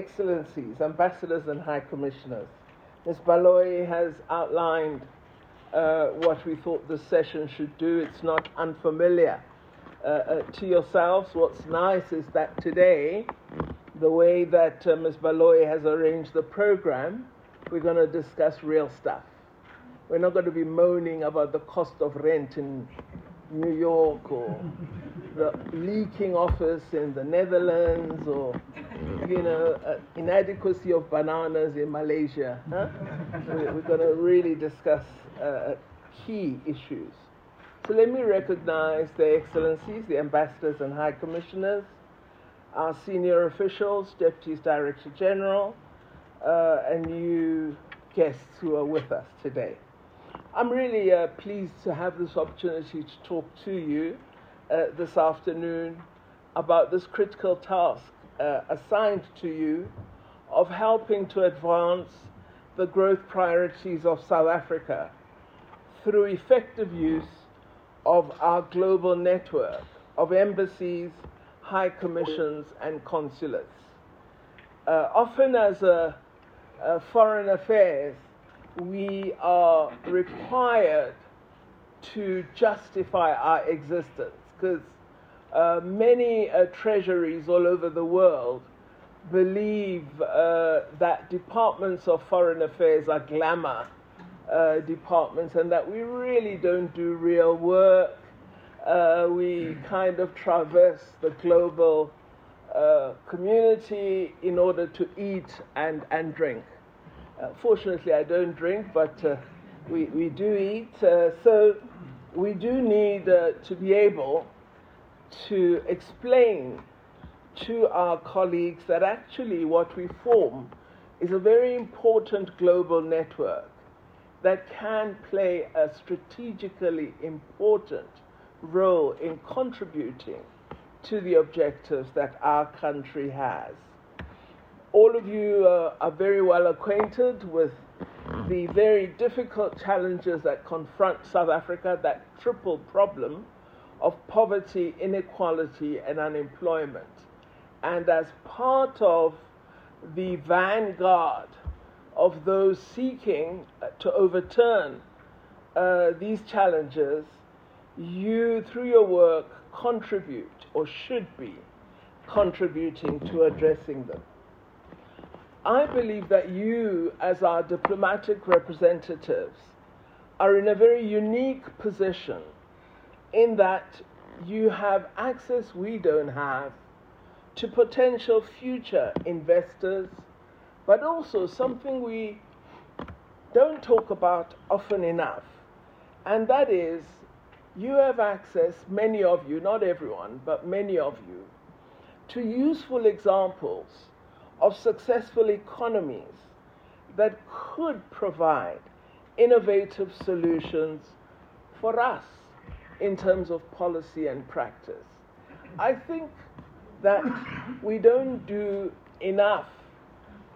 Excellencies, Ambassadors and High Commissioners, Ms. Baloyi has outlined uh, what we thought this session should do. It's not unfamiliar uh, uh, to yourselves. What's nice is that today, the way that uh, Ms. Baloyi has arranged the program, we're going to discuss real stuff. We're not going to be moaning about the cost of rent in New York or the leaking office in the Netherlands or you know uh, inadequacy of bananas in Malaysia. Huh? We're going to really discuss uh, key issues. So let me recognize the excellencies, the ambassadors and high commissioners, our senior officials, deputies, director general, uh, and you guests who are with us today. I'm really uh, pleased to have this opportunity to talk to you uh, this afternoon about this critical task uh, assigned to you of helping to advance the growth priorities of South Africa through effective use of our global network of embassies, high commissions, and consulates. Uh, often, as a, a foreign affairs, we are required to justify our existence because uh, many uh, treasuries all over the world believe uh, that departments of foreign affairs are glamour uh, departments and that we really don't do real work. Uh, we kind of traverse the global uh, community in order to eat and, and drink. Fortunately, I don't drink, but we, we do eat. So we do need uh, to be able to explain to our colleagues that actually what we form is a very important global network that can play a strategically important role in contributing to the objectives that our country has. All of you uh, are very well acquainted with the very difficult challenges that confront South Africa, that triple problem of poverty, inequality, and unemployment. And as part of the vanguard of those seeking uh, to overturn uh, these challenges, you, through your work, contribute or should be contributing to addressing them. I believe that you, as our diplomatic representatives, are in a very unique position in that you have access we don't have to potential future investors, but also something we don't talk about often enough, and that is you have access, many of you, not everyone, but many of you, to useful examples of successful economies that could provide innovative solutions for us in terms of policy and practice. I think that we don't do enough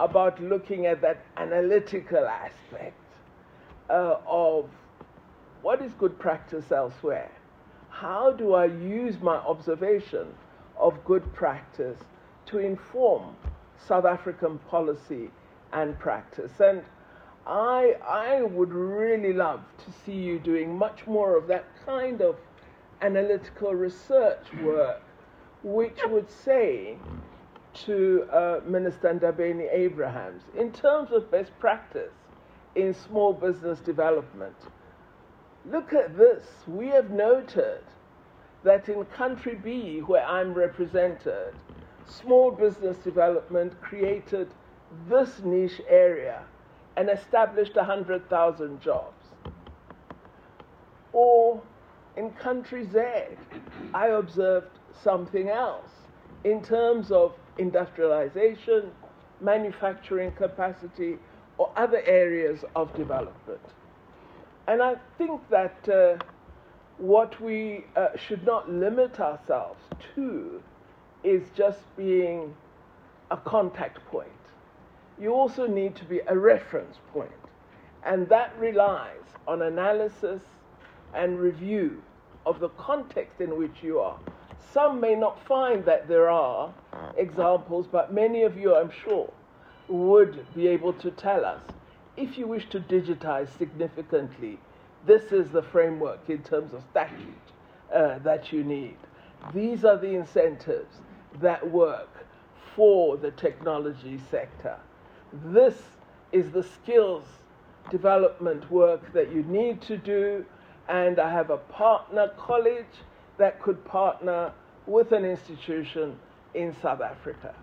about looking at that analytical aspect uh, of what is good practice elsewhere. How do I use my observation of good practice to inform South African policy and practice. And I, I would really love to see you doing much more of that kind of analytical research work, which would say to uh, Minister Ndabeni Abrahams, in terms of best practice in small business development, look at this. We have noted that in country B, where I'm represented, small business development created this niche area and established 100,000 jobs. Or in country Z, I observed something else in terms of industrialization, manufacturing capacity, or other areas of development. And I think that uh, what we uh, should not limit ourselves to is just being a contact point. You also need to be a reference point, and that relies on analysis and review of the context in which you are Some may not find that there are examples, but many of you, I'm sure, would be able to tell us if you wish to digitize significantly, this is the framework in terms of statute uh, that you need. These are the incentives that work for the technology sector. This is the skills development work that you need to do, and I have a partner college that could partner with an institution in South Africa.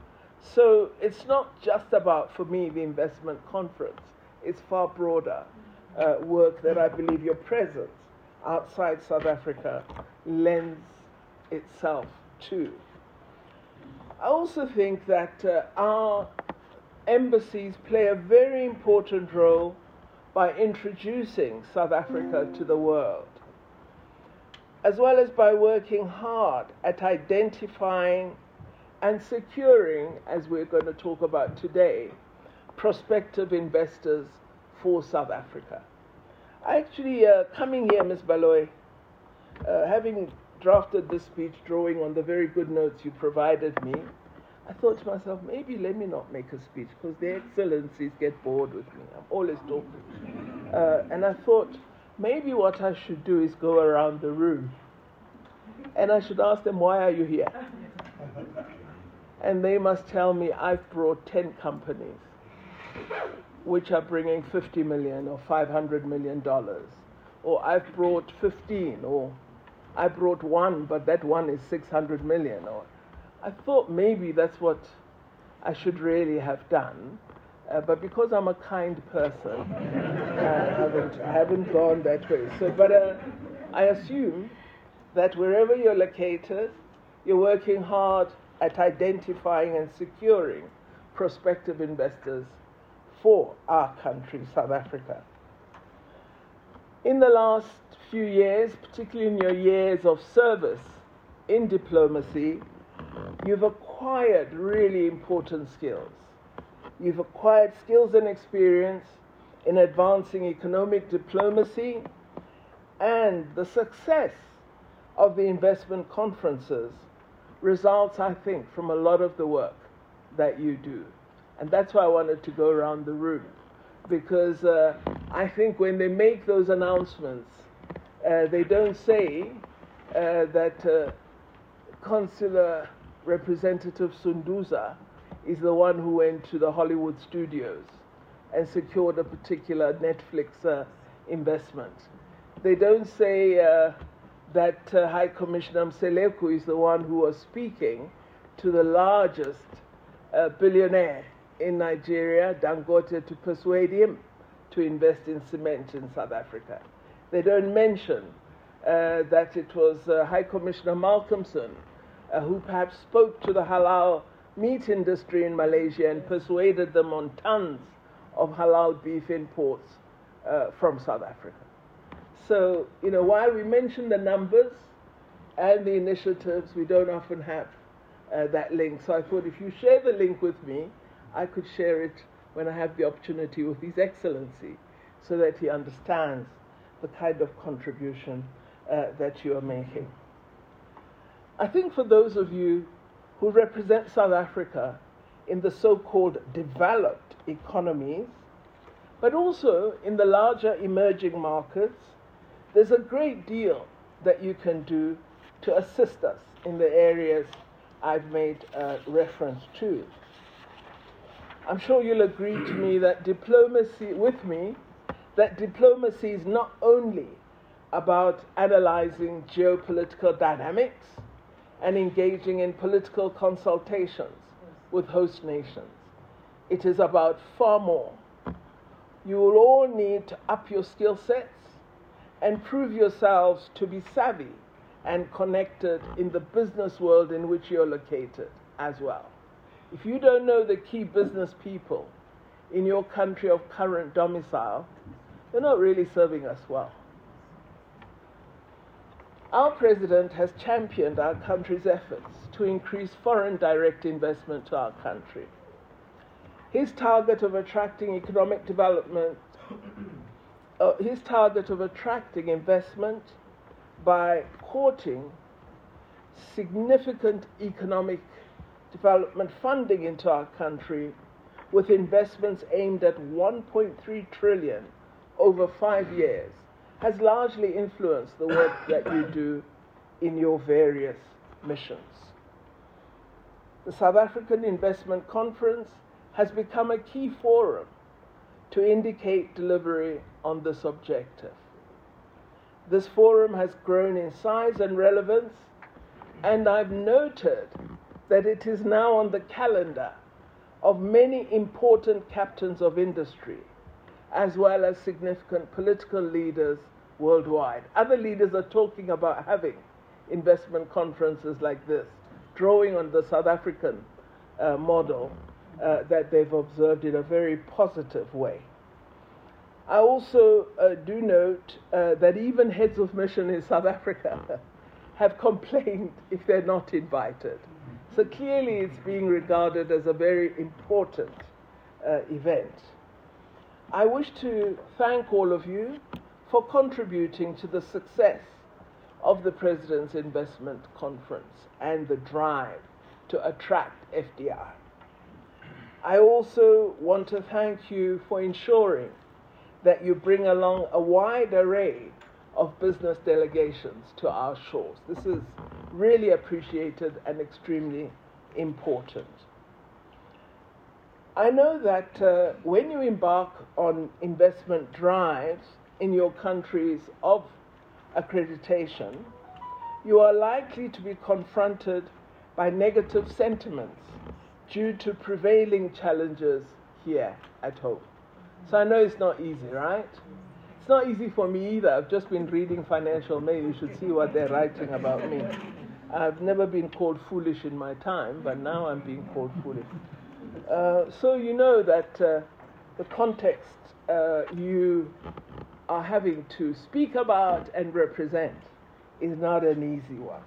So it's not just about, for me, the investment conference, it's far broader uh, work that I believe your presence outside South Africa lends itself to. I also think that uh, our embassies play a very important role by introducing South Africa to the world, as well as by working hard at identifying and securing, as we're going to talk about today, prospective investors for South Africa. I actually, uh, coming here, Ms. Baloyi, uh, having drafted this speech drawing on the very good notes you provided me, I thought to myself, maybe let me not make a speech because the excellencies get bored with me. I'm always talking. Uh, and I thought, maybe what I should do is go around the room and I should ask them, why are you here? And they must tell me, I've brought 10 companies which are bringing 50 million or 500 million dollars. Or I've brought 15, or I brought one, but that one is 600 million. Or I thought maybe that's what I should really have done. Uh, but because I'm a kind person, I, haven't, haven't gone that way. So, but uh, I assume that wherever you're located, you're working hard at identifying and securing prospective investors for our country, South Africa. In the last few years, particularly in your years of service in diplomacy, you've acquired really important skills. You've acquired skills and experience in advancing economic diplomacy and the success of the investment conferences results, I think, from a lot of the work that you do. And that's why I wanted to go around the room. Because uh, I think when they make those announcements, uh, they don't say uh, that uh, Consular Representative Sunduza is the one who went to the Hollywood studios and secured a particular Netflix uh, investment. They don't say that High Commissioner Mseleku is the one who was speaking to the largest billionaire in Nigeria, Dangote, to persuade him to invest in cement in South Africa. They don't mention uh, that it was uh, High Commissioner Malcolmson uh, who perhaps spoke to the halal meat industry in Malaysia and persuaded them on tons of halal beef imports uh, from South Africa. So, you know, while we mention the numbers and the initiatives, we don't often have uh, that link. So I thought if you share the link with me, I could share it when I have the opportunity with His Excellency so that he understands the kind of contribution uh, that you are making. I think for those of you who represent South Africa in the so called developed economies, but also in the larger emerging markets, there's a great deal that you can do to assist us in the areas I've made uh, reference to. I'm sure you'll agree to me that diplomacy, with me, that diplomacy is not only about analyzing geopolitical dynamics and engaging in political consultations with host nations. It is about far more. You will all need to up your skill sets and prove yourselves to be savvy and connected in the business world in which you're located as well. If you don't know the key business people in your country of current domicile, you're not really serving us well. Our president has championed our country's efforts to increase foreign direct investment to our country. His target of attracting economic development uh, his target of attracting investment by courting significant economic development funding into our country with investments aimed at 1.3 trillion over five years has largely influenced the work that you do in your various missions. The South African Investment Conference has become a key forum to indicate delivery on this objective. This forum has grown in size and relevance, and I've noted that it is now on the calendar of many important captains of industry, as well as significant political leaders worldwide. Other leaders are talking about having investment conferences like this, drawing on the South African uh, model uh, that they've observed in a very positive way. I also uh, do note uh, that even heads of mission in South Africa have complained if they're not invited. So clearly, it's being regarded as a very important uh, event. I wish to thank all of you for contributing to the success of the President's Investment Conference and the drive to attract FDI. I also want to thank you for ensuring that you bring along a wide array of business delegations to our shores. This is really appreciated and extremely important. I know that uh, when you embark on investment drives in your countries of accreditation, you are likely to be confronted by negative sentiments due to prevailing challenges here at home. So I know it's not easy, right? It's not easy for me either. I've just been reading Financial Mail. You should see what they're writing about me. I've never been called foolish in my time, but now I'm being called foolish. Uh, so you know that uh, the context uh, you are having to speak about and represent is not an easy one.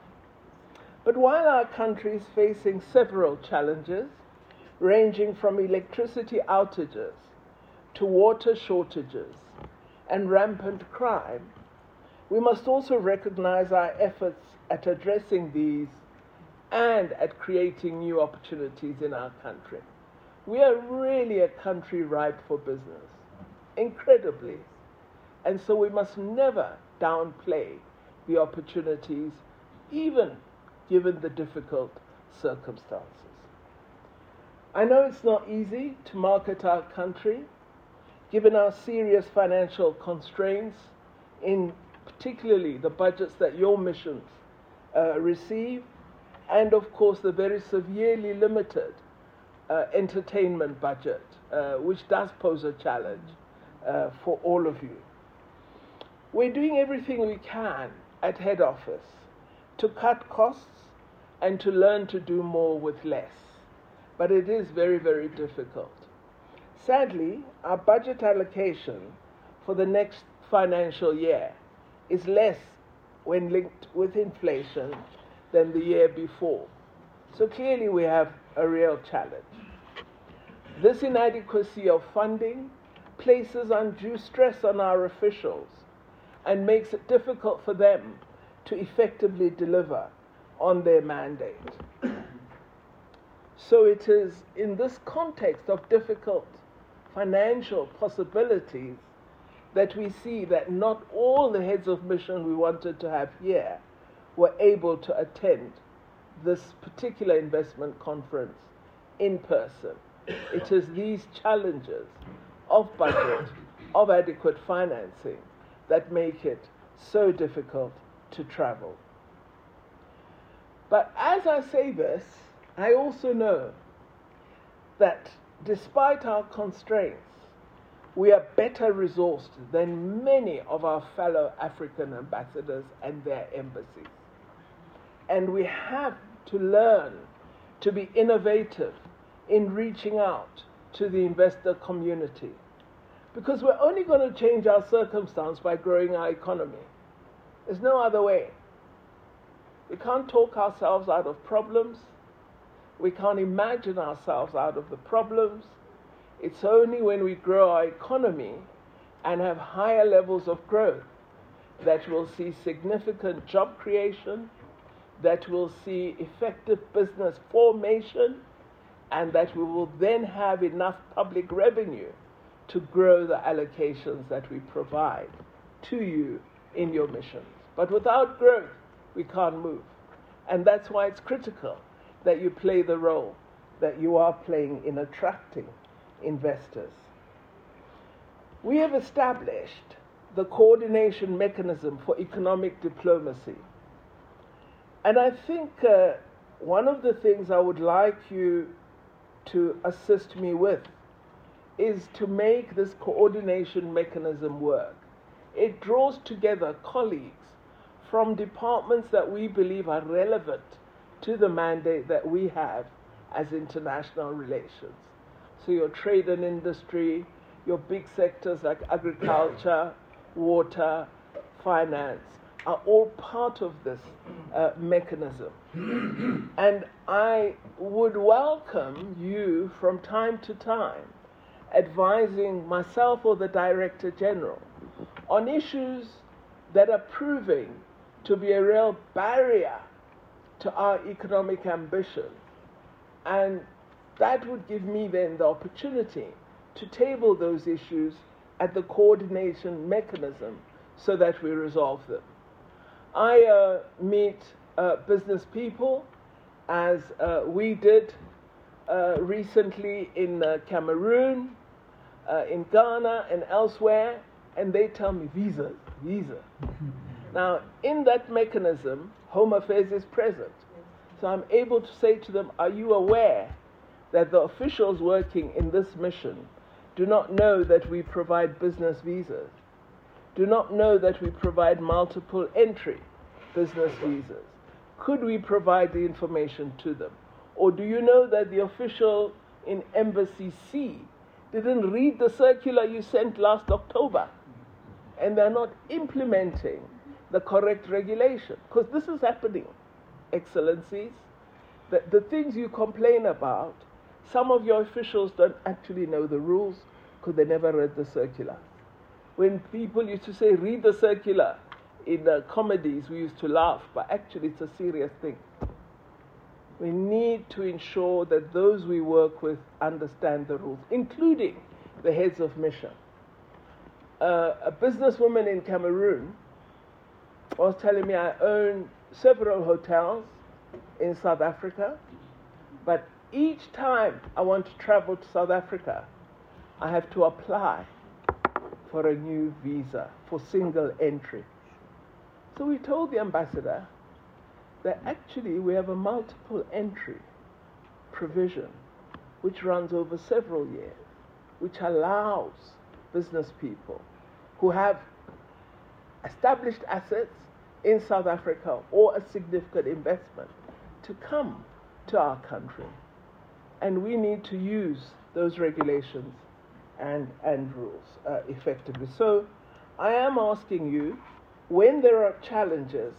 But while our country is facing several challenges, ranging from electricity outages to water shortages and rampant crime, we must also recognize our efforts at addressing these and at creating new opportunities in our country. We are really a country ripe for business, incredibly. And so we must never downplay the opportunities, even given the difficult circumstances. I know it's not easy to market our country, given our serious financial constraints, in particularly the budgets that your missions uh, receive, and of course the very severely limited uh, entertainment budget, uh, which does pose a challenge uh, for all of you. We're doing everything we can at head office to cut costs and to learn to do more with less. But it is very, very difficult. Sadly, our budget allocation for the next financial year is less when linked with inflation than the year before. So clearly, we have a real challenge. This inadequacy of funding places undue stress on our officials and makes it difficult for them to effectively deliver on their mandate. So it is in this context of difficult financial possibilities that we see that not all the heads of mission we wanted to have here were able to attend this particular investment conference in person. It is these challenges of budget, of adequate financing, that make it so difficult to travel. But as I say this, I also know that despite our constraints, we are better resourced than many of our fellow African ambassadors and their embassies. And we have to learn to be innovative in reaching out to the investor community because we're only going to change our circumstance by growing our economy. There's no other way. We can't talk ourselves out of problems. We can't imagine ourselves out of the problems. It's only when we grow our economy and have higher levels of growth that we'll see significant job creation, that will see effective business formation and that we will then have enough public revenue to grow the allocations that we provide to you in your missions. But without growth, we can't move. And that's why it's critical that you play the role that you are playing in attracting investors. We have established the coordination mechanism for economic diplomacy. And I think uh, one of the things I would like you to assist me with is to make this coordination mechanism work. It draws together colleagues from departments that we believe are relevant to the mandate that we have as international relations. So, your trade and industry, your big sectors like agriculture, water, finance are all part of this uh, mechanism. and I would welcome you from time to time advising myself or the Director General on issues that are proving to be a real barrier to our economic ambition. And that would give me then the opportunity to table those issues at the coordination mechanism so that we resolve them. I uh, meet uh, business people as uh, we did uh, recently in uh, Cameroon, uh, in Ghana, and elsewhere, and they tell me visa, visa. now, in that mechanism, Home Affairs is present. So I'm able to say to them, Are you aware that the officials working in this mission do not know that we provide business visas, do not know that we provide multiple entry business visas. Could we provide the information to them? Or do you know that the official in Embassy C didn't read the circular you sent last October? And they're not implementing the correct regulation. Because this is happening, Excellencies. The, the things you complain about some of your officials don't actually know the rules because they never read the circular. When people used to say, read the circular in the comedies, we used to laugh, but actually it's a serious thing. We need to ensure that those we work with understand the rules, including the heads of mission. Uh, a businesswoman in Cameroon was telling me I own several hotels in South Africa, but each time I want to travel to South Africa, I have to apply for a new visa for single entry. So we told the ambassador that actually we have a multiple entry provision which runs over several years, which allows business people who have established assets in South Africa or a significant investment to come to our country and we need to use those regulations and, and rules uh, effectively. So I am asking you, when there are challenges,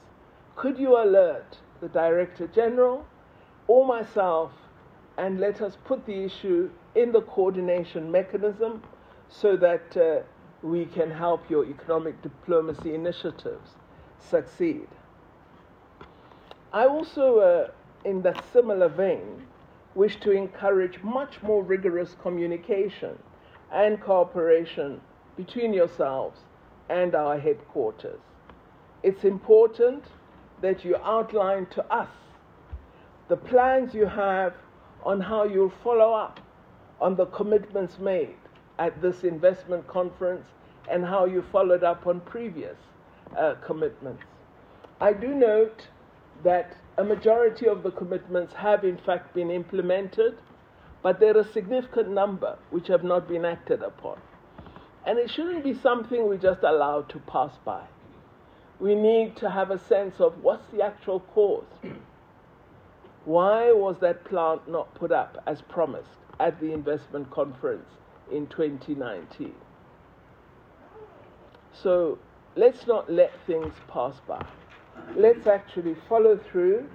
could you alert the Director General or myself and let us put the issue in the coordination mechanism so that uh, we can help your economic diplomacy initiatives succeed. I also, uh, in that similar vein, wish to encourage much more rigorous communication and cooperation between yourselves and our headquarters. It's important that you outline to us the plans you have on how you'll follow up on the commitments made at this investment conference and how you followed up on previous uh, commitments. I do note that a majority of the commitments have in fact been implemented, but there are a significant number which have not been acted upon. And it shouldn't be something we just allow to pass by. We need to have a sense of what's the actual cause. Why was that plant not put up as promised at the investment conference in 2019? So let's not let things pass by let's actually follow through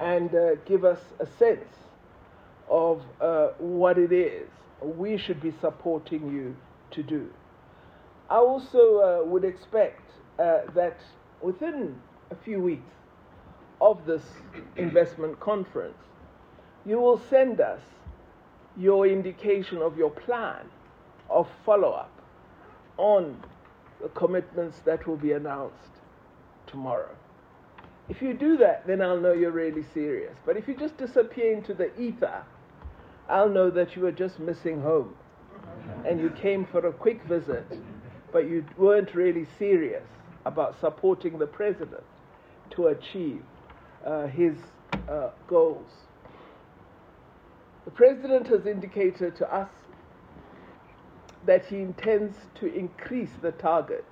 and uh, give us a sense of uh, what it is we should be supporting you to do. I also uh, would expect uh, that within a few weeks of this investment conference, you will send us your indication of your plan of follow up on the commitments that will be announced tomorrow. If you do that, then I'll know you're really serious. But if you just disappear into the ether, I'll know that you were just missing home and you came for a quick visit, but you weren't really serious about supporting the president to achieve uh, his uh, goals. The president has indicated to us that he intends to increase the target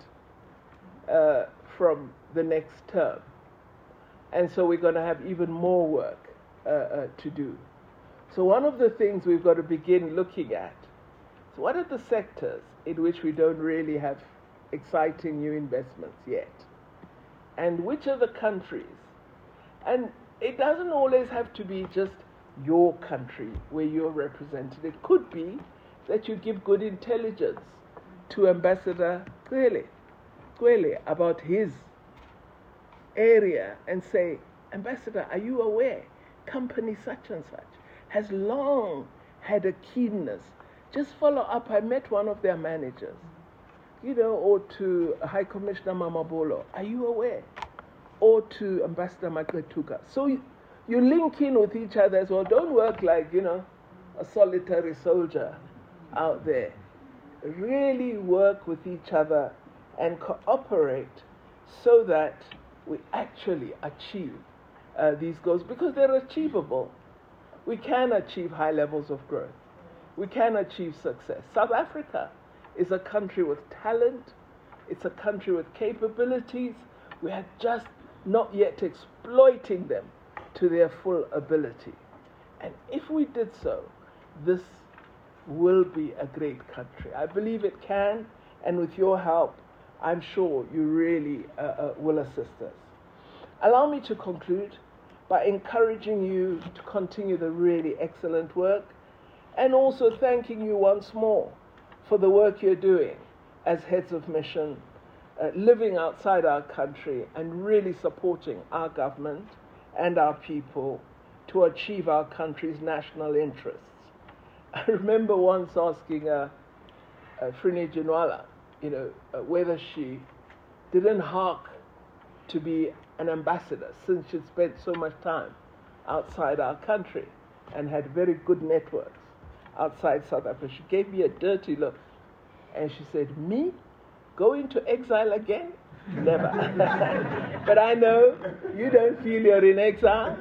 uh, from the next term. And so we're going to have even more work uh, uh, to do. So, one of the things we've got to begin looking at is what are the sectors in which we don't really have exciting new investments yet? And which are the countries? And it doesn't always have to be just your country where you're represented. It could be that you give good intelligence to Ambassador Cwele, Cwele about his area and say, Ambassador, are you aware? Company such and such has long had a keenness. Just follow up. I met one of their managers, you know, or to High Commissioner Mamabolo. Are you aware? Or to Ambassador Maqethuka. So you, you link in with each other as well. Don't work like, you know, a solitary soldier out there. Really work with each other and cooperate so that we actually achieve uh, these goals because they're achievable. We can achieve high levels of growth. We can achieve success. South Africa is a country with talent, it's a country with capabilities. We are just not yet exploiting them to their full ability. And if we did so, this will be a great country. I believe it can, and with your help, I'm sure you really uh, uh, will assist us. Allow me to conclude by encouraging you to continue the really excellent work and also thanking you once more for the work you're doing as heads of mission, uh, living outside our country and really supporting our government and our people to achieve our country's national interests. I remember once asking uh, uh, Frene Ginwala, you know, uh, whether she didn't hark to be an ambassador since she'd spent so much time outside our country and had very good networks outside South Africa. She gave me a dirty look and she said, Me? Go into exile again? Never. but I know you don't feel you're in exile.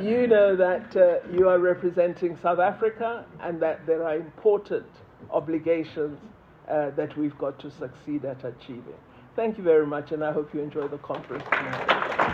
You know that uh, you are representing South Africa and that there are important obligations uh, that we've got to succeed at achieving. Thank you very much, and I hope you enjoy the conference tonight.